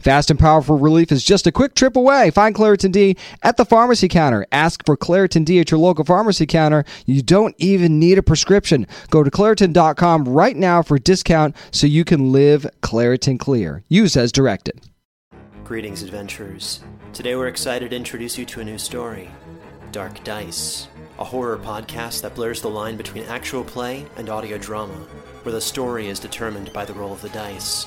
Fast and powerful relief is just a quick trip away. Find Claritin D at the pharmacy counter. Ask for Claritin D at your local pharmacy counter. You don't even need a prescription. Go to Claritin.com right now for a discount so you can live Claritin Clear. Use as directed. Greetings, adventurers. Today we're excited to introduce you to a new story Dark Dice, a horror podcast that blurs the line between actual play and audio drama, where the story is determined by the roll of the dice.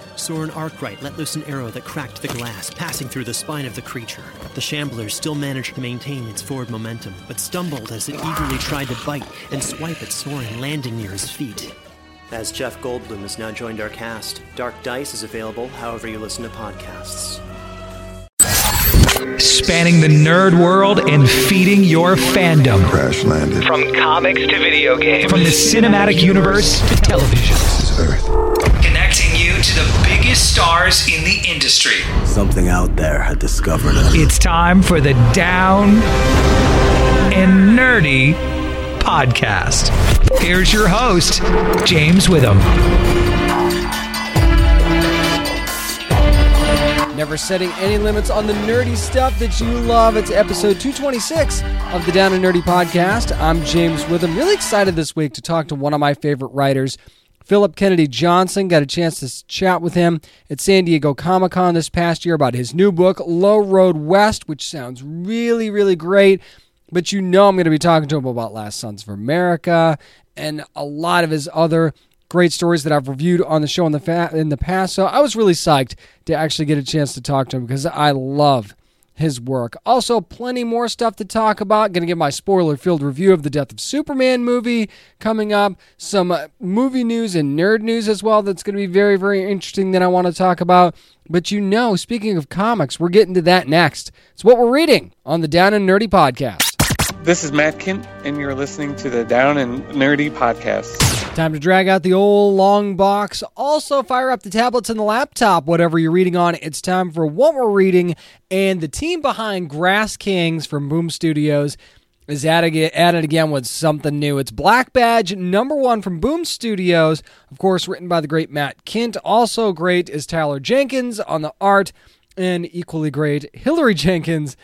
Soren Arkwright let loose an arrow that cracked the glass, passing through the spine of the creature. The shambler still managed to maintain its forward momentum, but stumbled as it eagerly tried to bite and swipe at Soren, landing near his feet. As Jeff Goldblum has now joined our cast, Dark Dice is available however you listen to podcasts. Spanning the nerd world and feeding your fandom. Crash landed. From comics to video games. From the cinematic universe to television. This is Earth. Stars in the industry. Something out there had discovered us. It's time for the Down and Nerdy podcast. Here's your host, James Witham. Never setting any limits on the nerdy stuff that you love. It's episode 226 of the Down and Nerdy podcast. I'm James Witham. Really excited this week to talk to one of my favorite writers, Phillip Kennedy Johnson. Got a chance to chat with him at San Diego Comic Con this past year about his new book, Low Road West, which sounds really, really great. But you know, I'm going to be talking to him about Last Sons of America and a lot of his other great stories that I've reviewed on the show in the fa- in the past. So I was really psyched to actually get a chance to talk to him because I love his work. Also, plenty more stuff to talk about. Going to give my spoiler filled review of the Death of Superman movie coming up. Some uh, movie news and nerd news as well that's going to be very, very interesting that I want to talk about. But you know, speaking of comics, we're getting to that next. It's what we're reading on the Down and Nerdy podcast. This is Matt Kindt, and you're listening to the Down and Nerdy podcast. Time to drag out the old long box. Also, fire up the tablets and the laptop, whatever you're reading on. It's time for what we're reading. And the team behind Grass Kings from Boom Studios is at it, at it again with something new. It's Black Badge, number one from Boom Studios. Of course, written by the great Matt Kindt. Also great is Tyler Jenkins on the art, and equally great, Hilary Jenkins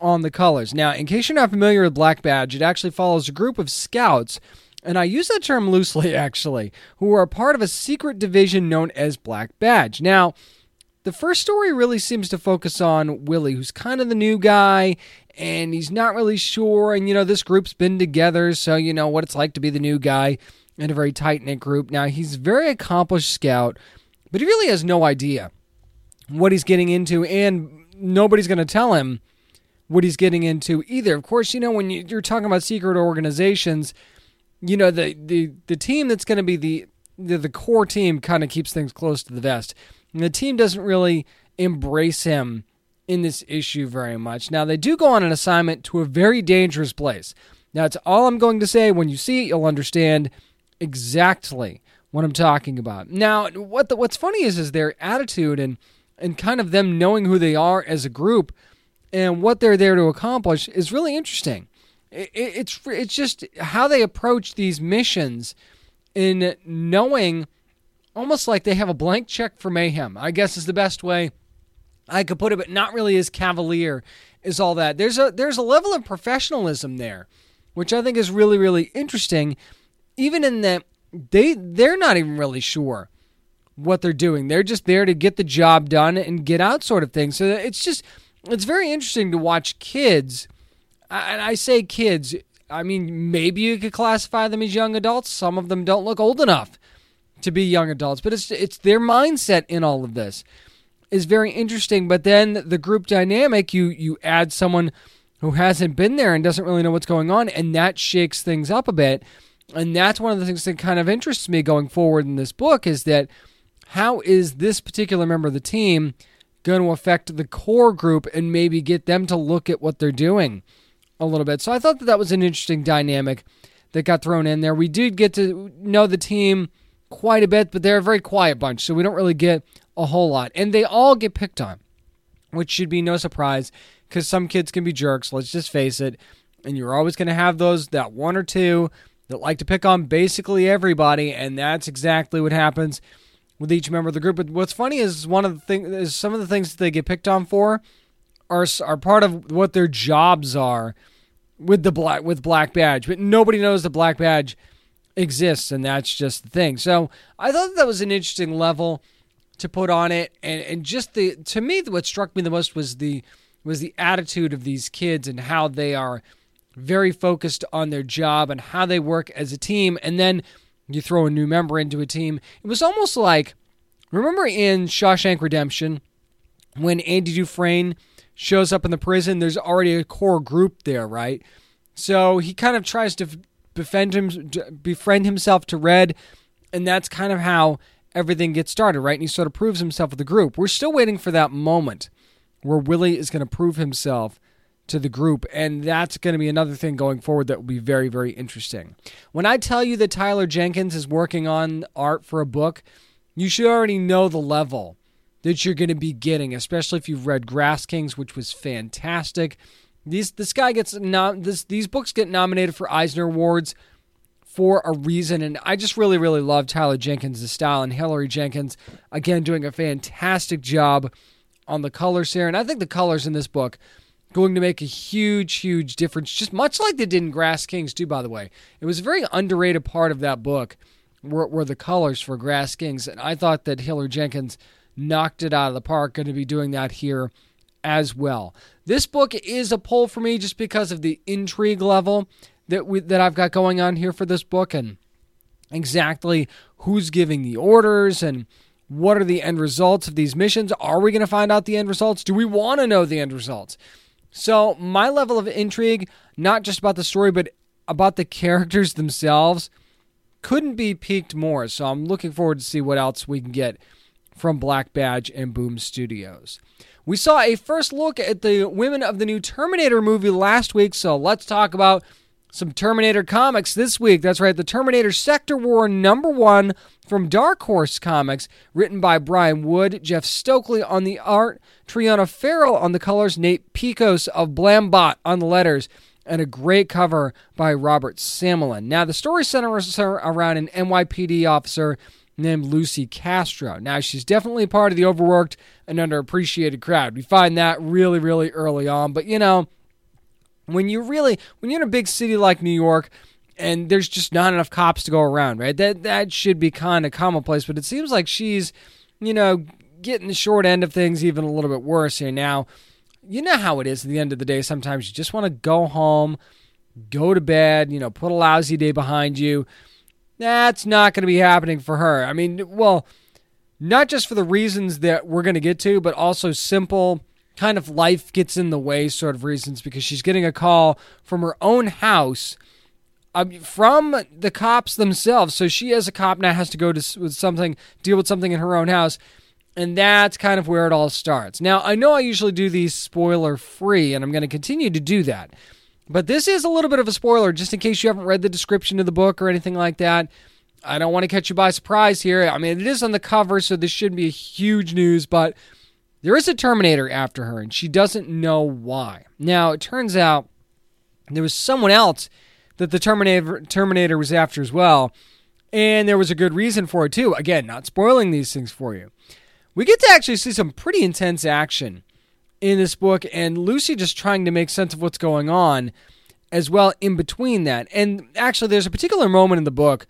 on the colors. Now, in case you're not familiar with Black Badge, it actually follows a group of scouts, and I use that term loosely actually, who are part of a secret division known as Black Badge. Now, the first story really seems to focus on Willie, who's kind of the new guy, and he's not really sure. And, you know, this group's been together, so you know what it's like to be the new guy in a very tight knit group. Now, he's a very accomplished scout, but he really has no idea what he's getting into, and nobody's going to tell him what he's getting into either. Of course, you know when you, are talking about secret organizations, you know the the the team that's going to be the, the the core team kind of keeps things close to the vest. And the team doesn't really embrace him in this issue very much. Now they do go on an assignment to a very dangerous place. Now it's all I'm going to say. When you see it, you'll understand exactly what I'm talking about. Now, what the, what's funny is is their attitude and and kind of them knowing who they are as a group and what they're there to accomplish is really interesting. It, it, it's it's just how they approach these missions in knowing almost like they have a blank check for mayhem. I guess is the best way I could put it, but not really as cavalier as all that. There's a there's a level of professionalism there, which I think is really really interesting. Even in that they they're not even really sure what they're doing. They're just there to get the job done and get out, sort of thing. So it's just it's very interesting to watch kids. And I say kids, I mean maybe you could classify them as young adults. Some of them don't look old enough to be young adults, but it's it's their mindset in all of this is very interesting. But then the group dynamic, you you add someone who hasn't been there and doesn't really know what's going on, and that shakes things up a bit. And that's one of the things that kind of interests me going forward in this book is that how is this particular member of the team going to affect the core group and maybe get them to look at what they're doing a little bit. So I thought that that was an interesting dynamic that got thrown in there. We did get to know the team quite a bit, but they're a very quiet bunch, so we don't really get a whole lot. And they all get picked on, which should be no surprise because some kids can be jerks, let's just face it. And you're always going to have those, that one or two that like to pick on basically everybody, and that's exactly what happens with each member of the group. But what's funny is one of the things is some of the things that they get picked on for are are part of what their jobs are with the black with black badge, but nobody knows the black badge exists, and that's just the thing. So I thought that was an interesting level to put on it, and and just the to me what struck me the most was the was the attitude of these kids and how they are very focused on their job and how they work as a team, and then you throw a new member into a team. It was almost like remember in Shawshank Redemption when Andy Dufresne shows up in the prison, there's already a core group there, right? So he kind of tries to befriend him, befriend himself to Red, and that's kind of how everything gets started, right? And he sort of proves himself with the group. We're still waiting for that moment where Willie is going to prove himself to the group, and that's going to be another thing going forward that will be very, very interesting. When I tell you that Tyler Jenkins is working on art for a book, you should already know the level that you're going to be getting, especially if you've read Grass Kings, which was fantastic. These this guy gets nom- this these books get nominated for Eisner Awards for a reason, and I just really really love Tyler Jenkins' style and Hilary Jenkins again doing a fantastic job on the colors here, and I think the colors in this book going to make a huge huge difference, just much like they did in Grass Kings too. By the way, it was a very underrated part of that book were, were the colors for Grass Kings, and I thought that Hilary Jenkins knocked it out of the park. Going to be doing that here as well. This book is a pull for me just because of the intrigue level that we, that I've got going on here for this book and exactly who's giving the orders and what are the end results of these missions? Are we going to find out the end results? Do we want to know the end results? So, my level of intrigue, not just about the story, but about the characters themselves, couldn't be peaked more. So, I'm looking forward to see what else we can get from Black Badge and Boom Studios. We saw a first look at the women of the new Terminator movie last week, so let's talk about some Terminator comics this week. That's right, the Terminator Sector War number one from Dark Horse Comics, written by Brian Wood, Jeff Stokely on the art, Triona Farrell on the colors, Nate Piekos of Blambot on the letters, and a great cover by Robert Sammelin. Now, the story centers around an NYPD officer named Lucy Castro. Now, she's definitely part of the overworked and underappreciated crowd. We find that really, really early on. But, you know, when you really, when you're in a big city like New York, and there's just not enough cops to go around, right? That that should be kind of commonplace, but it seems like she's, you know, getting the short end of things even a little bit worse here now. You know how it is at the end of the day. Sometimes you just want to go home, go to bed, you know, put a lousy day behind you. That's not going to be happening for her. I mean, well, not just for the reasons that we're going to get to, but also simple kind of life gets in the way sort of reasons because she's getting a call from her own house um, from the cops themselves. So she, as a cop, now has to go to with something, deal with something in her own house. And that's kind of where it all starts. Now, I know I usually do these spoiler free, and I'm going to continue to do that. But this is a little bit of a spoiler, just in case you haven't read the description of the book or anything like that. I don't want to catch you by surprise here. I mean, it is on the cover, so this shouldn't be a huge news, but there is a Terminator after her, and she doesn't know why. Now, it turns out there was someone else that the Terminator, Terminator was after as well, And there was a good reason for it, too. Again, not spoiling these things for you. We get to actually see some pretty intense action in this book, and Lucy just trying to make sense of what's going on as well in between that. And actually, there's a particular moment in the book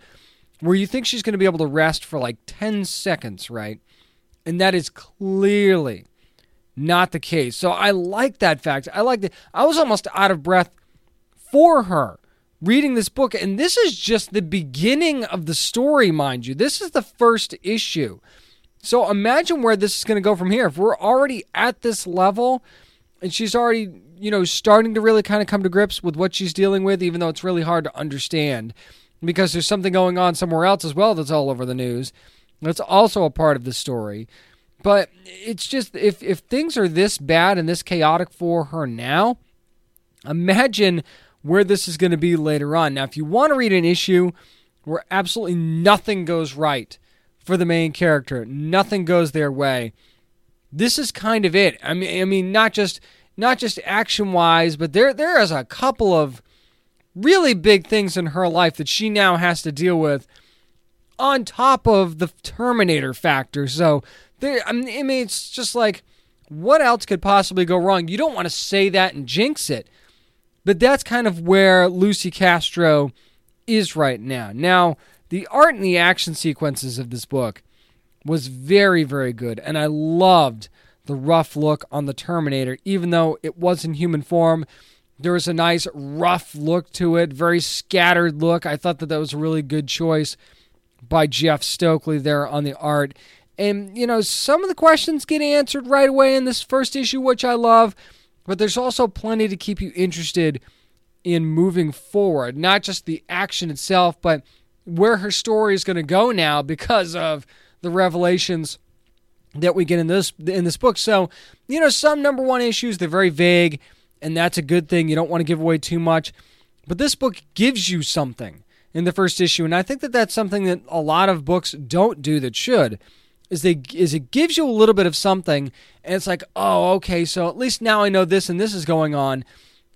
where you think she's going to be able to rest for like 10 seconds, right? And that is clearly not the case. So I like that fact. I like that. I was almost out of breath for her reading this book. And this is just the beginning of the story, mind you. This is the first issue. So imagine where this is going to go from here. If we're already at this level and she's already, you know, starting to really kind of come to grips with what she's dealing with, even though it's really hard to understand because there's something going on somewhere else as well that's all over the news. That's also a part of the story. But it's just if if things are this bad and this chaotic for her now, imagine where this is going to be later on. Now, if you want to read an issue where absolutely nothing goes right for the main character, nothing goes their way, this is kind of it. I mean, I mean, not just not just action wise, but there there is a couple of really big things in her life that she now has to deal with on top of the Terminator factor. So there, I mean, it's just like, what else could possibly go wrong? You don't want to say that and jinx it, but that's kind of where Lucy Castro is right now. Now, the art and the action sequences of this book was very, very good, and I loved the rough look on the Terminator, even though it was in human form. There was a nice rough look to it, very scattered look. I thought that that was a really good choice by Jeff Stokely there on the art. And, you know, some of the questions get answered right away in this first issue, which I love, but there's also plenty to keep you interested in moving forward. Not just the action itself, but where her story is going to go now because of the revelations that we get in this in this book. So, you know, some number one issues they're very vague, and that's a good thing. You don't want to give away too much, but this book gives you something in the first issue, and I think that that's something that a lot of books don't do that should. Is they is it gives you a little bit of something, and it's like, oh, okay, so at least now I know this and this is going on.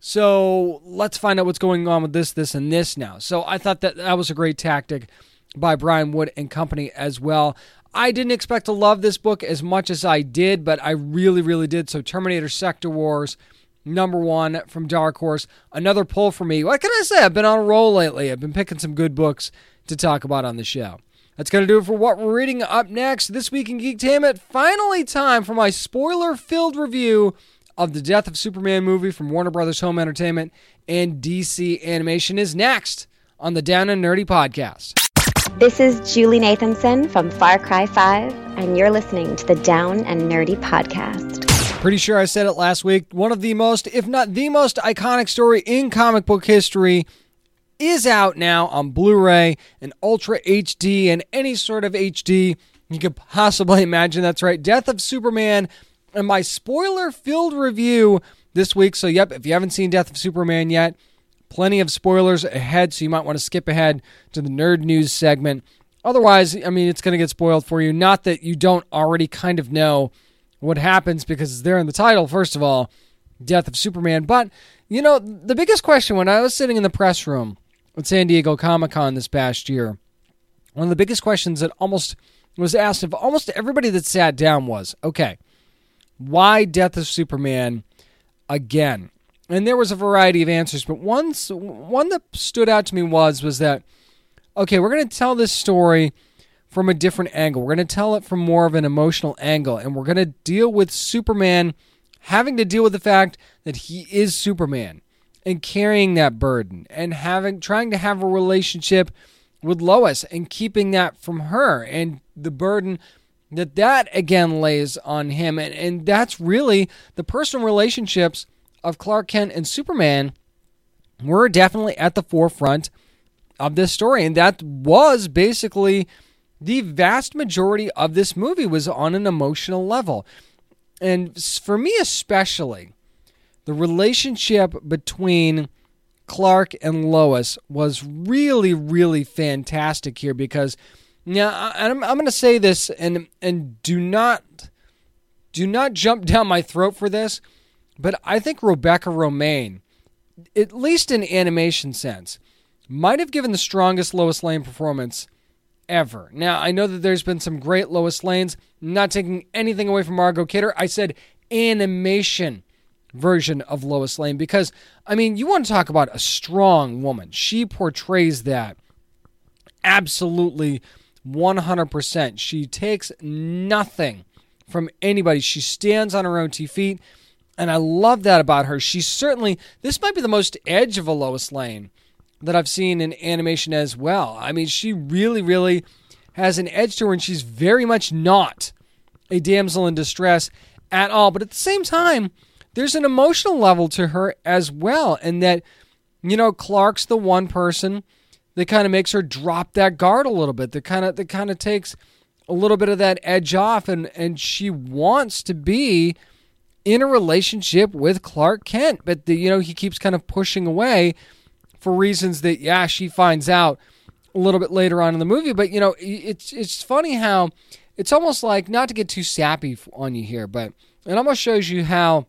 So let's find out what's going on with this, this, and this now. So I thought that that was a great tactic by Brian Wood and company as well. I didn't expect to love this book as much as I did, but I really, really did. So Terminator Sector Wars, number one from Dark Horse, another pull for me. What can I say? I've been on a roll lately. I've been picking some good books to talk about on the show. That's going to do it for what we're reading up next this week in Geektainment. Finally, time for my spoiler filled review of the Death of Superman movie from Warner Brothers Home Entertainment and DC Animation is next on the Down and Nerdy podcast. This is Julie Nathanson from Far Cry 5, and you're listening to the Down and Nerdy podcast. Pretty sure I said it last week. One of the most, if not the most iconic story in comic book history is out now on Blu ray and Ultra HD and any sort of HD you could possibly imagine. That's right. Death of Superman and my spoiler filled review this week. So, yep, if you haven't seen Death of Superman yet, plenty of spoilers ahead. So, you might want to skip ahead to the nerd news segment. Otherwise, I mean, it's going to get spoiled for you. Not that you don't already kind of know what happens because it's there in the title, first of all, Death of Superman. But, you know, the biggest question when I was sitting in the press room at San Diego Comic Con this past year, one of the biggest questions that almost was asked of almost everybody that sat down was okay, why Death of Superman again? And there was a variety of answers, but one one that stood out to me was was that okay, we're going to tell this story from a different angle. We're going to tell it from more of an emotional angle, and we're going to deal with Superman having to deal with the fact that he is Superman and carrying that burden and having trying to have a relationship with Lois and keeping that from her and the burden that that again lays on him and, and that's really the personal relationships of Clark Kent and Superman were definitely at the forefront of this story and that was basically the vast majority of this movie was on an emotional level. And for me especially the relationship between Clark and Lois was really really fantastic here because now, I'm, I'm going to say this, and and do not do not jump down my throat for this, but I think Rebecca Romijn, at least in animation sense, might have given the strongest Lois Lane performance ever. Now, I know that there's been some great Lois Lanes, not taking anything away from Margot Kidder. I said animation version of Lois Lane because, I mean, you want to talk about a strong woman. She portrays that absolutely 100%. She takes nothing from anybody. She stands on her own two feet, and I love that about her. She's certainly, this might be the most edge of a Lois Lane that I've seen in animation as well. I mean, she really, really has an edge to her, and she's very much not a damsel in distress at all. But at the same time, there's an emotional level to her as well, and that, you know, Clark's the one person that kind of makes her drop that guard a little bit. That kind of that kind of takes a little bit of that edge off, and and she wants to be in a relationship with Clark Kent, but the, you know he keeps kind of pushing away for reasons that yeah she finds out a little bit later on in the movie. But you know it's it's funny how it's almost like not to get too sappy on you here, but it almost shows you how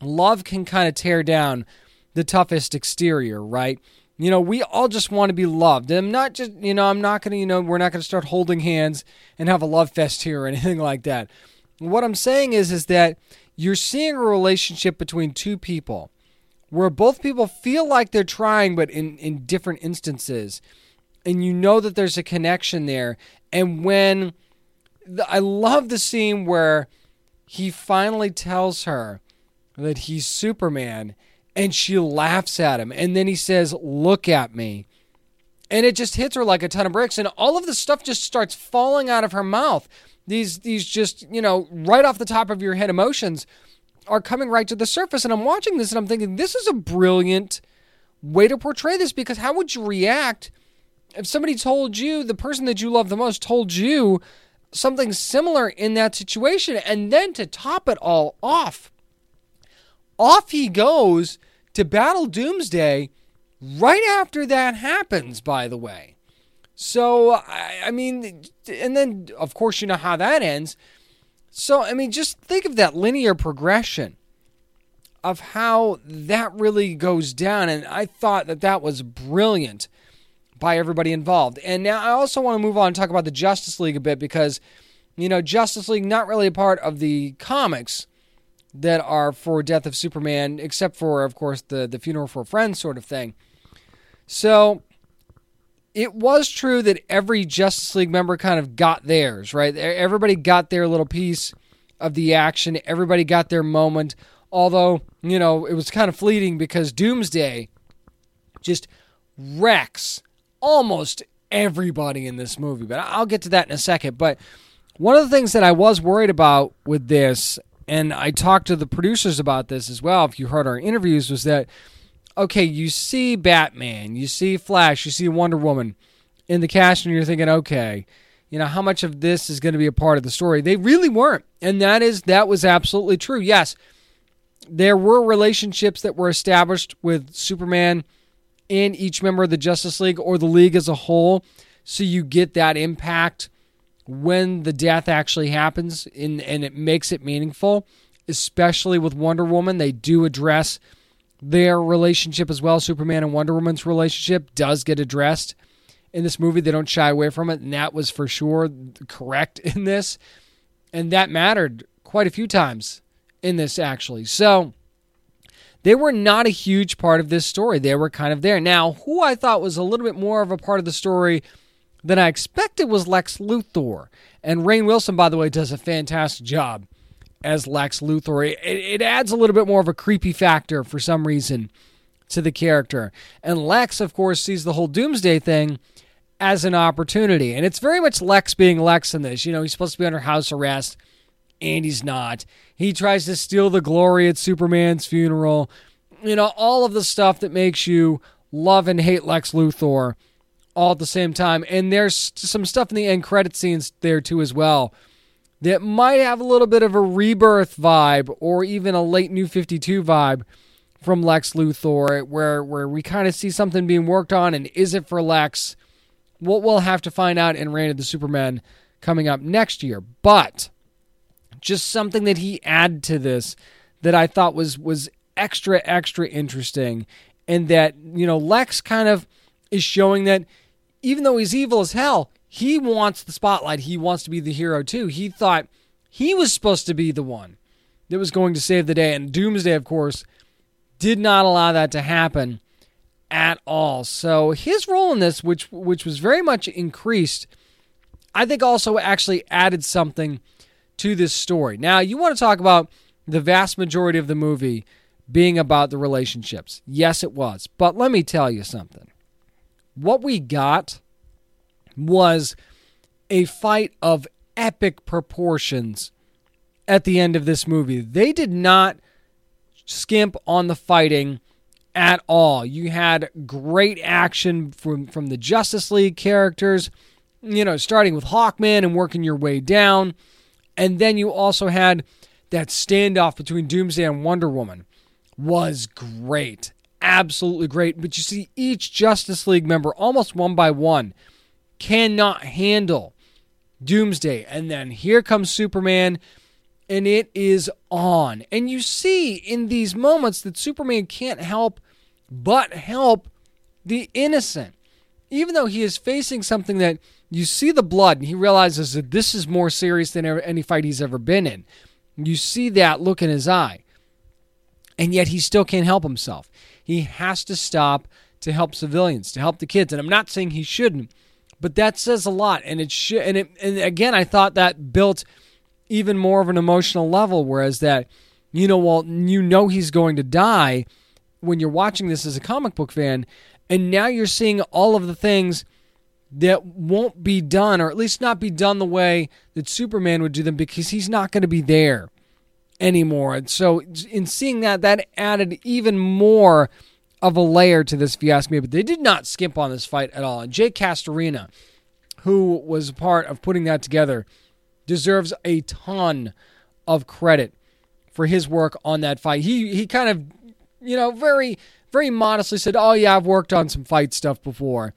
love can kind of tear down the toughest exterior, right? You know, we all just want to be loved. And I'm not just, you know, I'm not going to, you know, we're not going to start holding hands and have a love fest here or anything like that. What I'm saying is is that you're seeing a relationship between two people where both people feel like they're trying but in in different instances. And you know that there's a connection there. And when the, I love the scene where he finally tells her that he's Superman and she laughs at him. And then he says look at me. And it just hits her like a ton of bricks. And all of the stuff just starts falling out of her mouth. These these just you know right off the top of your head emotions are coming right to the surface and I'm watching this and I'm thinking this is a brilliant way to portray this because how would you react if somebody told you the person that you love the most told you something similar in that situation and then to top it all off off he goes to battle Doomsday right after that happens, by the way. So, I, I, mean, and then, of course, you know how that ends. So, I mean, just think of that linear progression of how that really goes down. And I thought that that was brilliant by everybody involved. And now I also want to move on and talk about the Justice League a bit because, you know, Justice League, not really a part of the comics that are for Death of Superman, except for, of course, the, the funeral for a friend sort of thing. So it was true that every Justice League member kind of got theirs, right? Everybody got their little piece of the action, everybody got their moment. Although, you know, it was kind of fleeting because Doomsday just wrecks almost everybody in this movie. But I'll get to that in a second. But one of the things that I was worried about with this and I talked to the producers about this as well. If you heard our interviews, was that okay? You see Batman, you see Flash, you see Wonder Woman in the cast, and you're thinking, okay, you know, how much of this is going to be a part of the story? They really weren't, and that is that was absolutely true. Yes, there were relationships that were established with Superman and each member of the Justice League or the League as a whole, so you get that impact when the death actually happens and, and it makes it meaningful, especially with Wonder Woman. They do address their relationship as well. Superman and Wonder Woman's relationship does get addressed in this movie. They don't shy away from it, and that was for sure correct in this. And that mattered quite a few times in this, actually. So they were not a huge part of this story. They were kind of there. Now, who I thought was a little bit more of a part of the story than I expected was Lex Luthor. And Rainn Wilson, by the way, does a fantastic job as Lex Luthor. It, it, adds a little bit more of a creepy factor for some reason to the character. And Lex, of course, sees the whole Doomsday thing as an opportunity. And it's very much Lex being Lex in this. You know, he's supposed to be under house arrest, and he's not. He tries to steal the glory at Superman's funeral. You know, all of the stuff that makes you love and hate Lex Luthor all at the same time. And there's some stuff in the end credit scenes there too as well that might have a little bit of a rebirth vibe or even a late New 52 vibe from Lex Luthor, where where we kind of see something being worked on, and is it for Lex? What we'll have to find out in Reign of the Supermen coming up next year. But just something that he added to this that I thought was was extra extra interesting, and that you know Lex kind of is showing that even though he's evil as hell, he wants the spotlight. He wants to be the hero too. He thought he was supposed to be the one that was going to save the day. And Doomsday, of course, did not allow that to happen at all. So his role in this, which which was very much increased, I think also actually added something to this story. Now you want to talk about the vast majority of the movie being about the relationships. Yes, it was. But let me tell you something. What we got was a fight of epic proportions at the end of this movie. They did not skimp on the fighting at all. You had great action from from the Justice League characters, you know, starting with Hawkman and working your way down. And then you also had that standoff between Doomsday and Wonder Woman was great. Absolutely great. But you see each Justice League member almost one by one cannot handle Doomsday. And then here comes Superman and it is on. And you see in these moments that Superman can't help but help the innocent. Even though he is facing something that you see the blood and he realizes that this is more serious than any fight he's ever been in. You see that look in his eye. And yet he still can't help himself. He has to stop to help civilians, to help the kids. And I'm not saying he shouldn't, but that says a lot. And it should and it and again I thought that built even more of an emotional level. Whereas that, you know, well, you know he's going to die when you're watching this as a comic book fan, and now you're seeing all of the things that won't be done, or at least not be done the way that Superman would do them, because he's not going to be there anymore. And so, in seeing that, that added even more of a layer to this, if you ask me. But they did not skimp on this fight at all. And Jake Castorina, who was part of putting that together, deserves a ton of credit for his work on that fight. He he kind of, you know, very very modestly said, "Oh yeah, I've worked on some fight stuff before."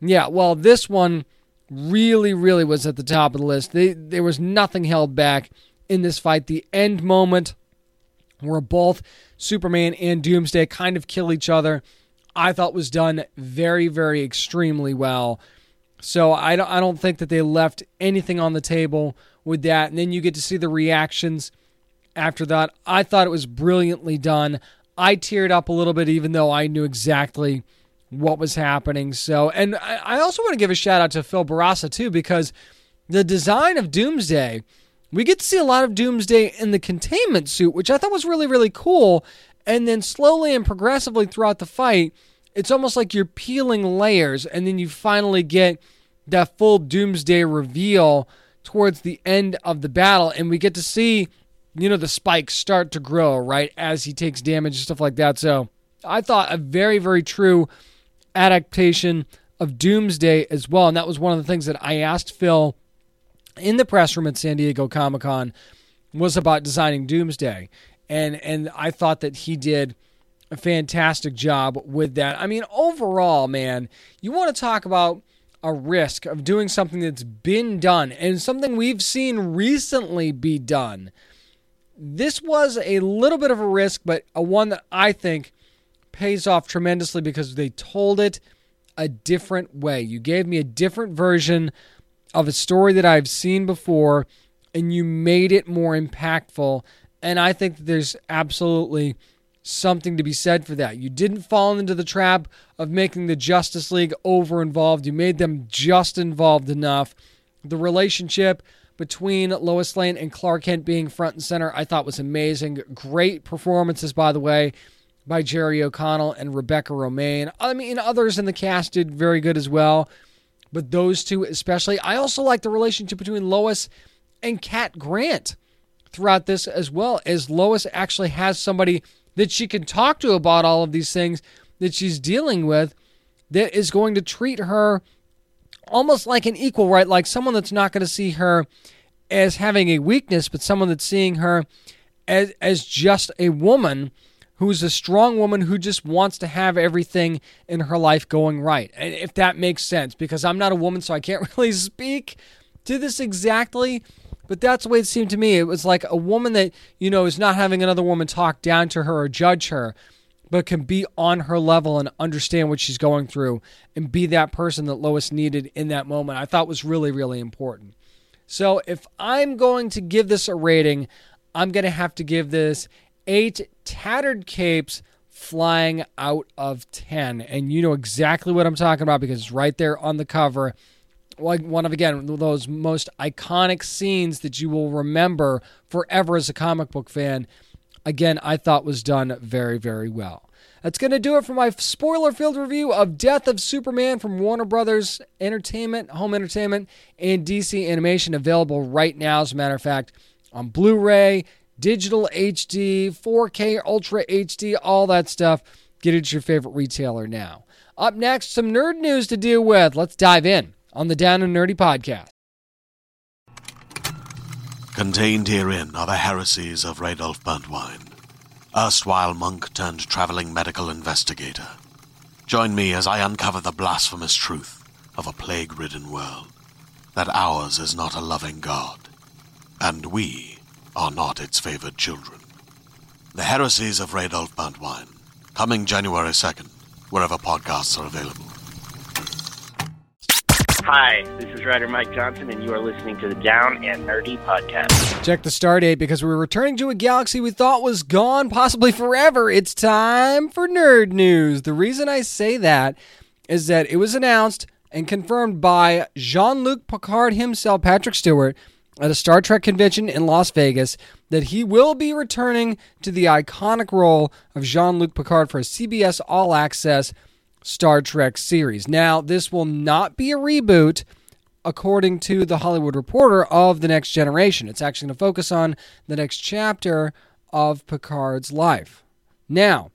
Yeah, well, this one really really was at the top of the list. They, there was nothing held back in this fight. The end moment where both Superman and Doomsday kind of kill each other, I thought was done very very extremely well. So I don't, I don't think that they left anything on the table with that. And then you get to see the reactions after that. I thought it was brilliantly done. I teared up a little bit, even though I knew exactly what was happening. So, and I also want to give a shout out to Phil Bourassa too, because the design of Doomsday, we get to see a lot of Doomsday in the containment suit, which I thought was really, really cool. And then slowly and progressively throughout the fight, it's almost like you're peeling layers, and then you finally get that full doomsday reveal towards the end of the battle and we get to see you know the spikes start to grow right as he takes damage and stuff like that so i thought a very very true adaptation of doomsday as well and that was one of the things that i asked phil in the press room at san diego comic-con was about designing doomsday and and i thought that he did a fantastic job with that i mean overall man you want to talk about a risk of doing something that's been done and something we've seen recently be done. This was a little bit of a risk, but a one that I think pays off tremendously because they told it a different way. You gave me a different version of a story that I've seen before, and you made it more impactful. And I think there's absolutely something to be said for that. You didn't fall into the trap of making the Justice League over involved. You made them just involved enough. The relationship between Lois Lane and Clark Kent being front and center, I thought was amazing. Great performances, by the way, by Jerry O'Connell and Rebecca Romijn. I mean, others in the cast did very good as well, but those two especially. I also like the relationship between Lois and Cat Grant throughout this as well, as Lois actually has somebody that she can talk to about all of these things that she's dealing with that is going to treat her almost like an equal, right? Like someone that's not going to see her as having a weakness, but someone that's seeing her as, as just a woman who's a strong woman who just wants to have everything in her life going right. And if that makes sense, because I'm not a woman, so I can't really speak to this exactly. But that's the way it seemed to me. It was like a woman that, you know, is not having another woman talk down to her or judge her, but can be on her level and understand what she's going through and be that person that Lois needed in that moment. I thought was really, really important. So if I'm going to give this a rating, I'm going to have to give this eight tattered capes flying out of 10. And you know exactly what I'm talking about because it's right there on the cover. Like one of, again, those most iconic scenes that you will remember forever as a comic book fan. Again, I thought was done very, very well. That's going to do it for my spoiler filled review of Death of Superman from Warner Brothers Entertainment, Home Entertainment, and DC Animation, available right now, as a matter of fact, on Blu ray, digital HD, 4K, Ultra HD, all that stuff. Get it at your favorite retailer now. Up next, some nerd news to deal with. Let's dive in on the Down and Nerdy podcast. Contained herein are the heresies of Radolf Burntwine, erstwhile monk turned traveling medical investigator. Join me as I uncover the blasphemous truth of a plague ridden world that ours is not a loving God, and we are not its favored children. The heresies of Radolf Burntwine, coming January 2nd, wherever podcasts are available. Hi, this is writer Mike Johnson, and you are listening to the Down and Nerdy Podcast. Check the star date because we're returning to a galaxy we thought was gone, possibly forever. It's time for nerd news. The reason I say that is that it was announced and confirmed by Jean Luc Picard himself, Patrick Stewart, at a Star Trek convention in Las Vegas, that he will be returning to the iconic role of Jean Luc Picard for a CBS All Access Star Trek series. Now, this will not be a reboot, according to the Hollywood Reporter, of The Next Generation. It's actually going to focus on the next chapter of Picard's life. Now,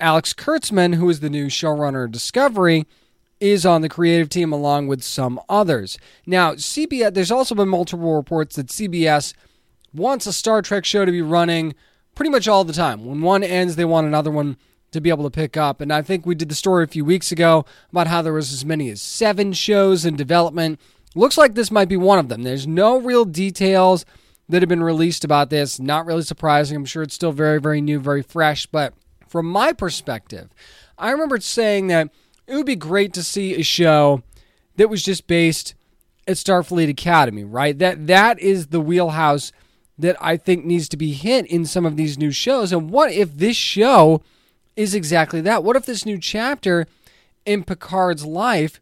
Alex Kurtzman, who is the new showrunner of Discovery, is on the creative team along with some others. Now, CBS, there's also been multiple reports that CBS wants a Star Trek show to be running pretty much all the time. When one ends, they want another one to be able to pick up. And I think we did the story a few weeks ago about how there was as many as seven shows in development. Looks like this might be one of them. There's no real details that have been released about this. Not really surprising. I'm sure it's still very, very new, very fresh. But from my perspective, I remember saying that it would be great to see a show that was just based at Starfleet Academy, right? That that is the wheelhouse that I think needs to be hit in some of these new shows. And what if this show is exactly that? What if this new chapter in Picard's life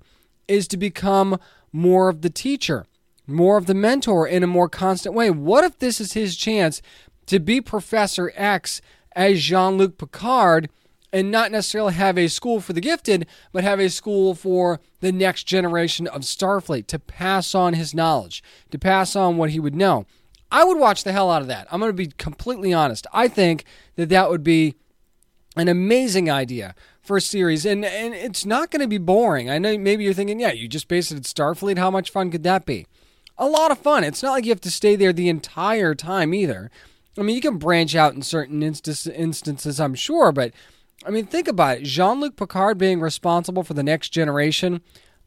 is to become more of the teacher, more of the mentor in a more constant way? What if this is his chance to be Professor X as Jean Luc Picard and not necessarily have a school for the gifted, but have a school for the next generation of Starfleet to pass on his knowledge, to pass on what he would know? I would watch the hell out of that. I'm going to be completely honest. I think that that would be an amazing idea for a series and and it's not going to be boring i know maybe you're thinking yeah you just based it at starfleet how much fun could that be a lot of fun it's not like you have to stay there the entire time either i mean you can branch out in certain inst- instances i'm sure but i mean think about it jean-luc picard being responsible for the next generation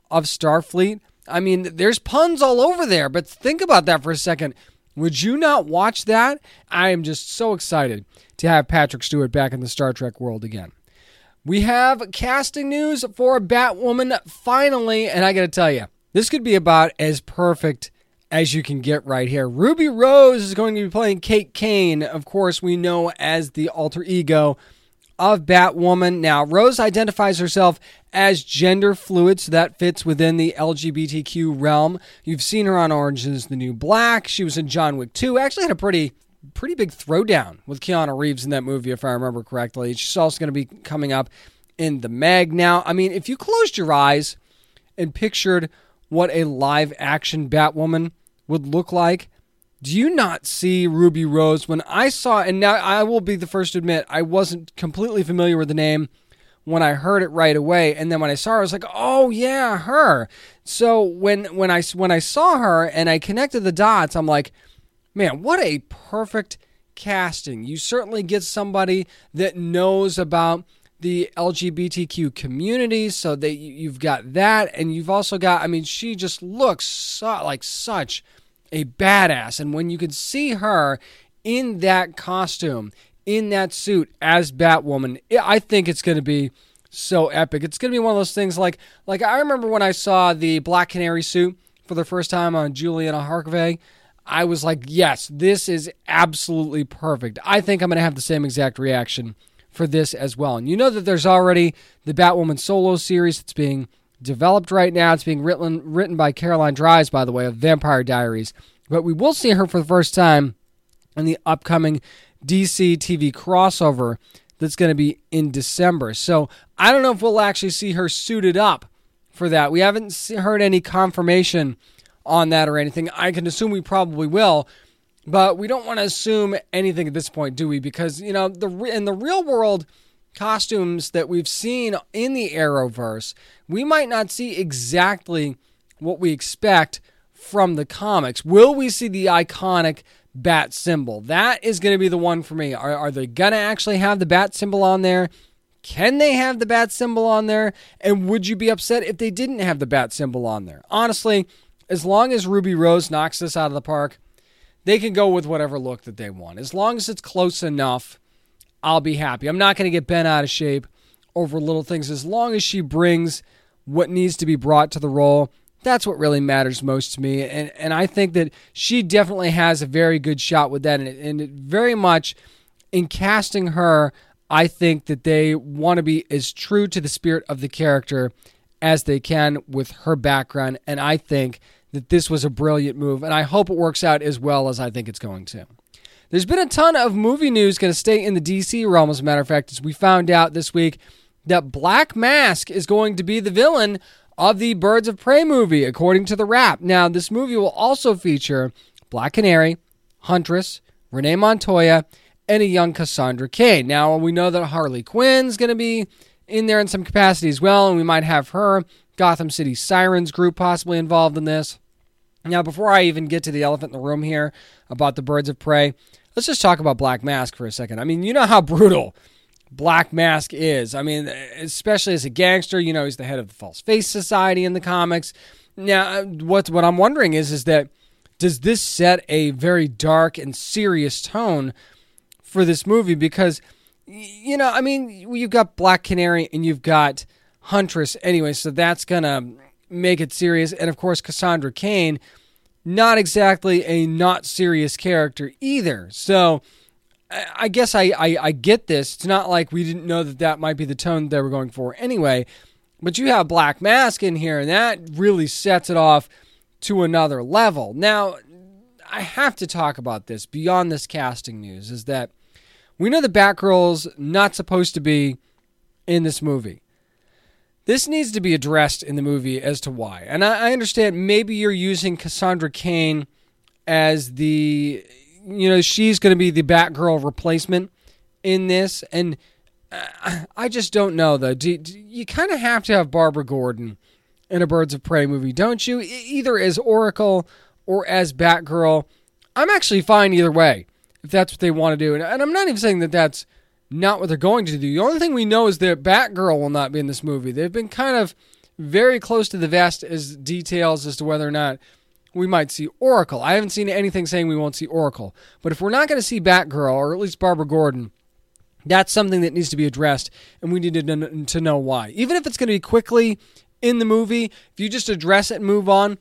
of starfleet i mean there's puns all over there but think about that for a second would you not watch that i am just so excited to have Patrick Stewart back in the Star Trek world again. We have casting news for Batwoman finally, and I got to tell you, this could be about as perfect as you can get right here. Ruby Rose is going to be playing Kate Kane, of course, we know as the alter ego of Batwoman. Now, Rose identifies herself as gender fluid, so that fits within the LGBTQ realm. You've seen her on Orange is the New Black. She was in John Wick 2. Actually had a pretty pretty big throwdown with Keanu Reeves in that movie, if I remember correctly. She's also going to be coming up in the Meg. Now, I mean, if you closed your eyes and pictured what a live action Batwoman would look like, do you not see Ruby Rose? When I saw, and now I will be the first to admit, I wasn't completely familiar with the name when I heard it right away, and then when I saw her, I was like, "Oh yeah, her." So when when I when I saw her and I connected the dots, I'm like, man, what a perfect casting. You certainly get somebody that knows about the LGBTQ community, so that you've got that, and you've also got. I mean, she just looks so, like such a badass, and when you can see her in that costume in that suit as Batwoman. I think it's going to be so epic. It's going to be one of those things like like I remember when I saw the Black Canary suit for the first time on Juliana Harkavy. I was like, yes, this is absolutely perfect. I think I'm going to have the same exact reaction for this as well. And you know that there's already the Batwoman solo series that's being developed right now. It's being written written by Caroline Dries, by the way, of Vampire Diaries. But we will see her for the first time in the upcoming DC TV crossover that's going to be in December. So I don't know if we'll actually see her suited up for that. We haven't heard any confirmation on that or anything. I can assume we probably will, but we don't want to assume anything at this point, do we? Because you know, the in the real world costumes that we've seen in the Arrowverse, we might not see exactly what we expect from the comics. Will we see the iconic bat symbol? That is going to be the one for me. Are, are they going to actually have the bat symbol on there? Can they have the bat symbol on there? And would you be upset if they didn't have the bat symbol on there? Honestly, as long as Ruby Rose knocks this out of the park, they can go with whatever look that they want. As long as it's close enough, I'll be happy. I'm not going to get bent out of shape over little things. As long as she brings what needs to be brought to the role, that's what really matters most to me. And and I think that she definitely has a very good shot with that. And, it, and it very much in casting her, I think that they want to be as true to the spirit of the character as they can with her background. And I think that this was a brilliant move, and I hope it works out as well as I think it's going to. There's been a ton of movie news going to stay in the DC realm, as a matter of fact, as we found out this week that Black Mask is going to be the villain of the Birds of Prey movie, according to the Wrap. Now, this movie will also feature Black Canary, Huntress, Renee Montoya, and a young Cassandra Cain. Now, we know that Harley Quinn's going to be in there in some capacity as well, and we might have her Gotham City Sirens group possibly involved in this. Now, before I even get to the elephant in the room here about the birds of prey, let's just talk about Black Mask for a second. I mean, you know how brutal Black Mask is. I mean, especially as a gangster, you know, he's the head of the False Face Society in the comics. Now, what what I'm wondering is is that does this set a very dark and serious tone for this movie because you know, I mean, you've got Black Canary and you've got Huntress anyway, so that's going to make it serious. And of course, Cassandra Cain, not exactly a not serious character either. So I guess I, I, I, get this. It's not like we didn't know that that might be the tone they were going for anyway. But you have Black Mask in here, and that really sets it off to another level. Now, I have to talk about this beyond this casting news is that we know the Batgirl's not supposed to be in this movie. This needs to be addressed in the movie as to why. And I, I understand maybe you're using Cassandra Cain as the, you know, she's going to be the Batgirl replacement in this. And uh, I just don't know, though. Do, do you kind of have to have Barbara Gordon in a Birds of Prey movie, don't you? Either as Oracle or as Batgirl. I'm actually fine either way if that's what they want to do. And, and I'm not even saying that that's not what they're going to do. The only thing we know is that Batgirl will not be in this movie. They've been kind of very close to the vest as details as to whether or not we might see Oracle. I haven't seen anything saying we won't see Oracle. But if we're not going to see Batgirl, or at least Barbara Gordon, that's something that needs to be addressed, and we need to, to know why. Even if it's going to be quickly in the movie, if you just address it and move on,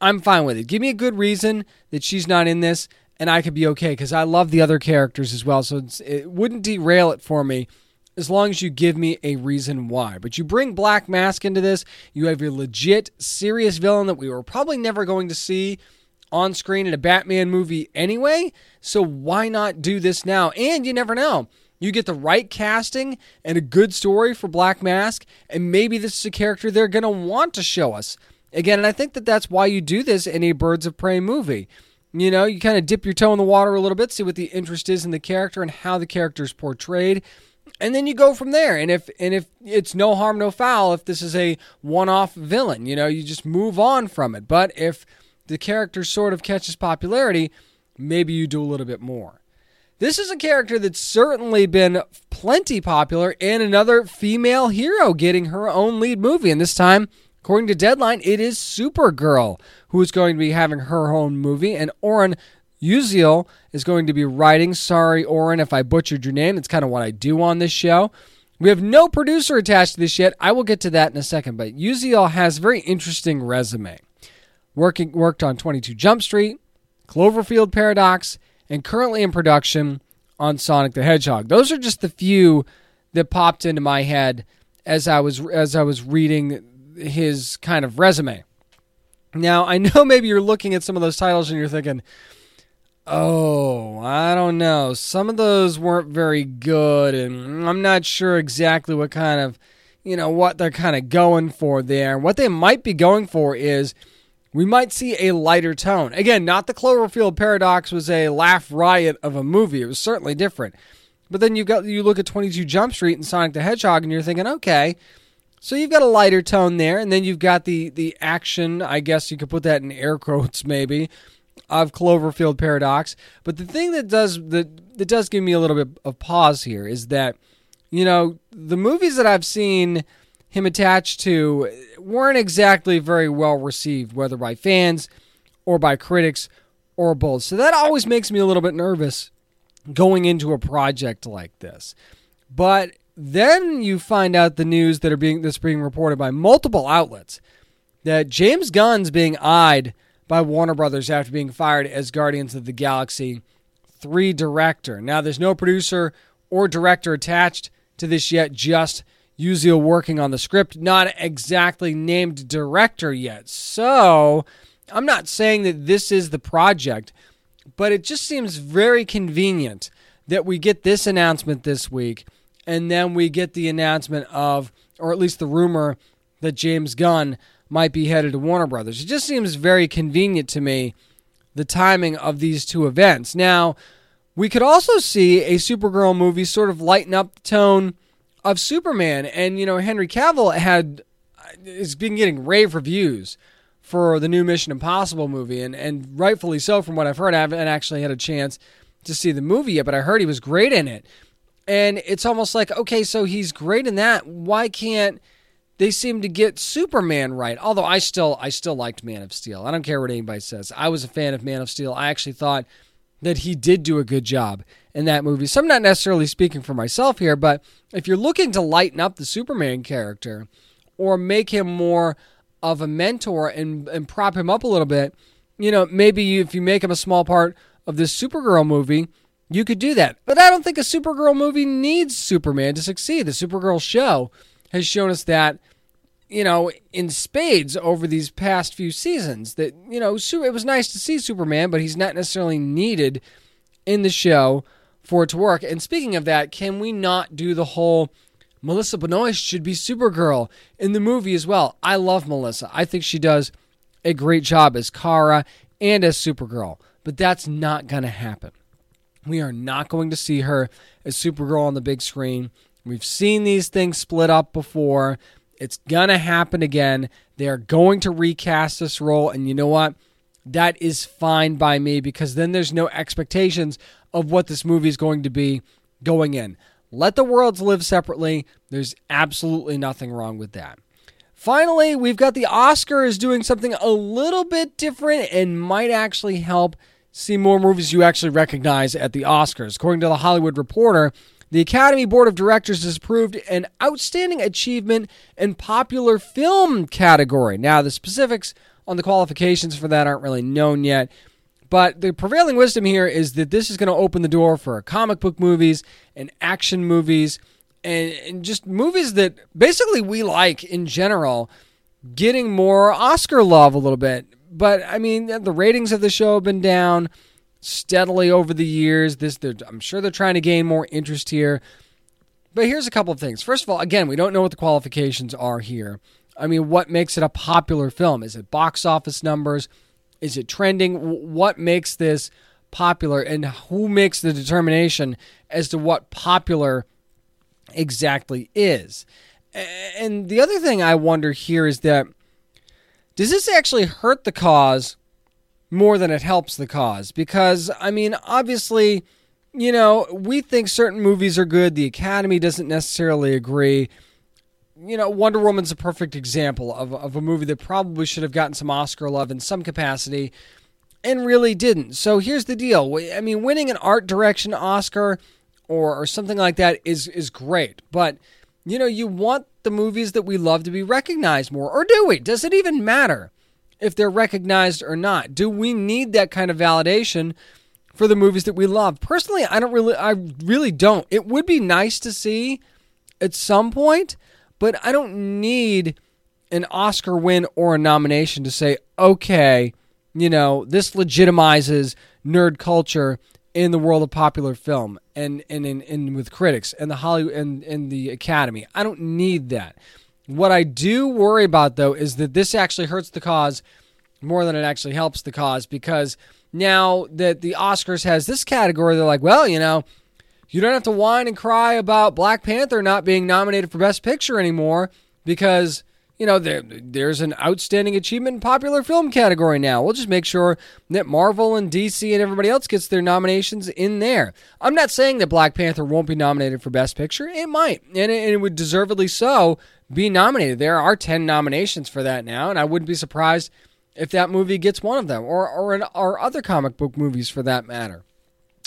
I'm fine with it. Give me a good reason that she's not in this, and I could be okay because I love the other characters as well. So it wouldn't derail it for me as long as you give me a reason why. But you bring Black Mask into this, you have your legit, serious villain that we were probably never going to see on screen in a Batman movie anyway. So why not do this now? And you never know. You get the right casting and a good story for Black Mask, and maybe this is a character they're going to want to show us. Again, and I think that that's why you do this in a Birds of Prey movie. You know, you kind of dip your toe in the water a little bit, see what the interest is in the character and how the character is portrayed, and then you go from there. And if and if it's no harm, no foul, if this is a one-off villain, you know, you just move on from it. But if the character sort of catches popularity, maybe you do a little bit more. This is a character that's certainly been plenty popular, and another female hero getting her own lead movie, and this time According to Deadline, it is Supergirl who is going to be having her own movie, and Oren Uziel is going to be writing. Sorry, Oren, if I butchered your name. It's kind of what I do on this show. We have no producer attached to this yet. I will get to that in a second. But Uziel has a very interesting resume. Working worked on 22 Jump Street, Cloverfield Paradox, and currently in production on Sonic the Hedgehog. Those are just the few that popped into my head as I was as I was reading his kind of resume. Now, I know maybe you're looking at some of those titles and you're thinking, "Oh, I don't know. Some of those weren't very good and I'm not sure exactly what kind of, you know, what they're kind of going for there. What they might be going for is we might see a lighter tone. Again, not the Cloverfield Paradox was a laugh riot of a movie. It was certainly different. But then you got you look at 22 Jump Street and Sonic the Hedgehog and you're thinking, "Okay, so you've got a lighter tone there, and then you've got the the action. I guess you could put that in air quotes, maybe, of Cloverfield Paradox. But the thing that does that that does give me a little bit of pause here is that, you know, the movies that I've seen him attached to weren't exactly very well received, whether by fans or by critics or both. So that always makes me a little bit nervous going into a project like this. But then you find out the news that are being that's being reported by multiple outlets that James Gunn's being eyed by Warner Brothers after being fired as Guardians of the Galaxy 3 director. Now there's no producer or director attached to this yet, just Uziel working on the script, not exactly named director yet. So I'm not saying that this is the project, but it just seems very convenient that we get this announcement this week and then we get the announcement of, or at least the rumor that James Gunn might be headed to Warner Brothers. It just seems very convenient to me, the timing of these two events. Now, we could also see a Supergirl movie sort of lighten up the tone of Superman, and you know Henry Cavill had has been getting rave reviews for the new Mission Impossible movie, and and rightfully so from what I've heard. I haven't actually had a chance to see the movie yet, but I heard he was great in it. And it's almost like, okay, so he's great in that. Why can't they seem to get Superman right? Although I still I still liked Man of Steel. I don't care what anybody says. I was a fan of Man of Steel. I actually thought that he did do a good job in that movie. So I'm not necessarily speaking for myself here, but if you're looking to lighten up the Superman character or make him more of a mentor and, and prop him up a little bit, you know, maybe if you make him a small part of this Supergirl movie, you could do that. But I don't think a Supergirl movie needs Superman to succeed. The Supergirl show has shown us that, you know, in spades over these past few seasons. That, you know, it was nice to see Superman, but he's not necessarily needed in the show for it to work. And speaking of that, can we not do the whole Melissa Benoist should be Supergirl in the movie as well? I love Melissa. I think she does a great job as Kara and as Supergirl, but that's not going to happen. We are not going to see her as Supergirl on the big screen. We've seen these things split up before. It's going to happen again. They are going to recast this role. And you know what? That is fine by me because then there's no expectations of what this movie is going to be going in. Let the worlds live separately. There's absolutely nothing wrong with that. Finally, we've got the Oscars doing something a little bit different and might actually help see more movies you actually recognize at the Oscars. According to the Hollywood Reporter, the Academy Board of Directors has approved an outstanding achievement in popular film category. Now, the specifics on the qualifications for that aren't really known yet, but the prevailing wisdom here is that this is going to open the door for comic book movies and action movies and, and just movies that basically we like in general getting more Oscar love a little bit but I mean, the ratings of the show have been down steadily over the years. This, I'm sure they're trying to gain more interest here. But here's a couple of things. First of all, again, we don't know what the qualifications are here. I mean, what makes it a popular film? Is it box office numbers? Is it trending? What makes this popular? And who makes the determination as to what popular exactly is? And the other thing I wonder here is that does this actually hurt the cause more than it helps the cause? Because, I mean, obviously, you know, we think certain movies are good, the Academy doesn't necessarily agree. You know, Wonder Woman's a perfect example of, of a movie that probably should have gotten some Oscar love in some capacity. and really didn't. So here's the deal. I mean, winning an art direction Oscar or, or something like that is is great, but you know, you want the movies that we love to be recognized more, or do we? Does it even matter if they're recognized or not? Do we need that kind of validation for the movies that we love? Personally, I don't really, I really don't. It would be nice to see at some point, but I don't need an Oscar win or a nomination to say, okay, you know, this legitimizes nerd culture in the world of popular film and and, and, and with critics and the Hollywood and, and the Academy. I don't need that. What I do worry about though is that this actually hurts the cause more than it actually helps the cause because now that the Oscars has this category, they're like, well, you know, you don't have to whine and cry about Black Panther not being nominated for Best Picture anymore because you know, there, there's an outstanding achievement in popular film category now. We'll just make sure that Marvel and DC and everybody else gets their nominations in there. I'm not saying that Black Panther won't be nominated for Best Picture. It might, and it, and it would deservedly so be nominated. There are 10 nominations for that now, and I wouldn't be surprised if that movie gets one of them, or or, an, or other comic book movies for that matter.